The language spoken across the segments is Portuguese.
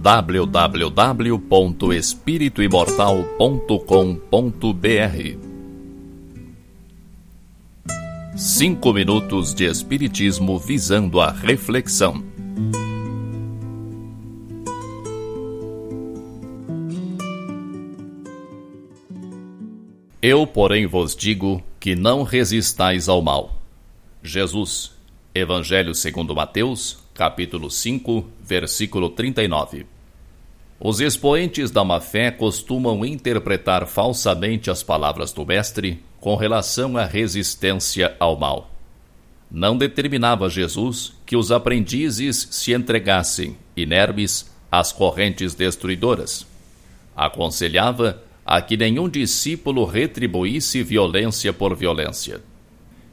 www.espirituimortal.com.br Cinco minutos de Espiritismo visando a reflexão. Eu, porém, vos digo que não resistais ao mal. Jesus, Evangelho segundo Mateus, capítulo 5, versículo 39. Os expoentes da má-fé costumam interpretar falsamente as palavras do Mestre com relação à resistência ao mal. Não determinava Jesus que os aprendizes se entregassem, inermes, às correntes destruidoras. Aconselhava a que nenhum discípulo retribuísse violência por violência.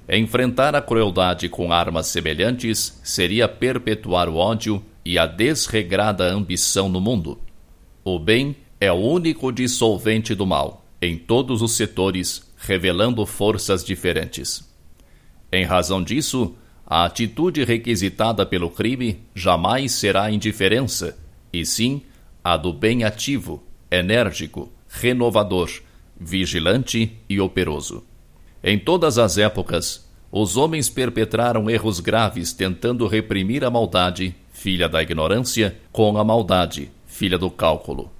Enfrentar a crueldade com armas semelhantes seria perpetuar o ódio e a desregrada ambição no mundo. O bem é o único dissolvente do mal, em todos os setores, revelando forças diferentes. Em razão disso, a atitude requisitada pelo crime jamais será indiferença, e sim a do bem ativo, enérgico, renovador, vigilante e operoso. Em todas as épocas, os homens perpetraram erros graves tentando reprimir a maldade, filha da ignorância, com a maldade, filha do cálculo.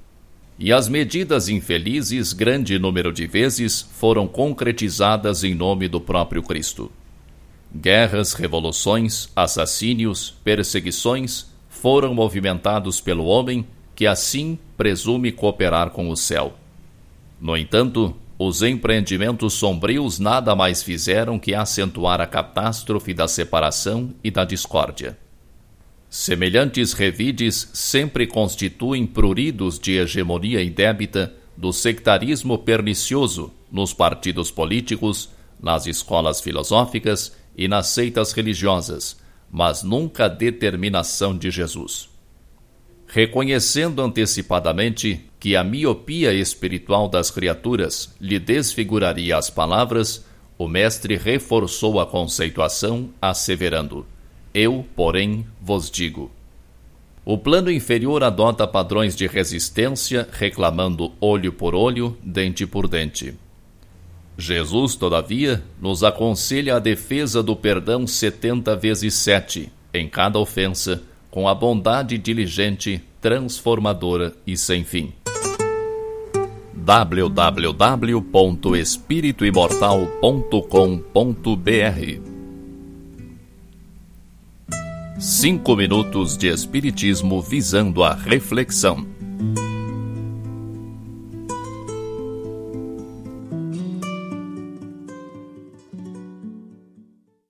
E as medidas infelizes, grande número de vezes, foram concretizadas em nome do próprio Cristo. Guerras, revoluções, assassínios, perseguições foram movimentados pelo homem que assim presume cooperar com o céu. No entanto, os empreendimentos sombrios nada mais fizeram que acentuar a catástrofe da separação e da discórdia. Semelhantes revides sempre constituem pruridos de hegemonia indébita do sectarismo pernicioso nos partidos políticos, nas escolas filosóficas e nas seitas religiosas, mas nunca determinação de Jesus reconhecendo antecipadamente que a miopia espiritual das criaturas lhe desfiguraria as palavras, o mestre reforçou a conceituação, asseverando: Eu, porém, vos digo. O plano inferior adota padrões de resistência, reclamando olho por olho, dente por dente. Jesus, todavia, nos aconselha a defesa do perdão setenta vezes sete, em cada ofensa, com a bondade diligente, transformadora e sem fim. www.espirituimortal.com.br Cinco minutos de Espiritismo visando a reflexão.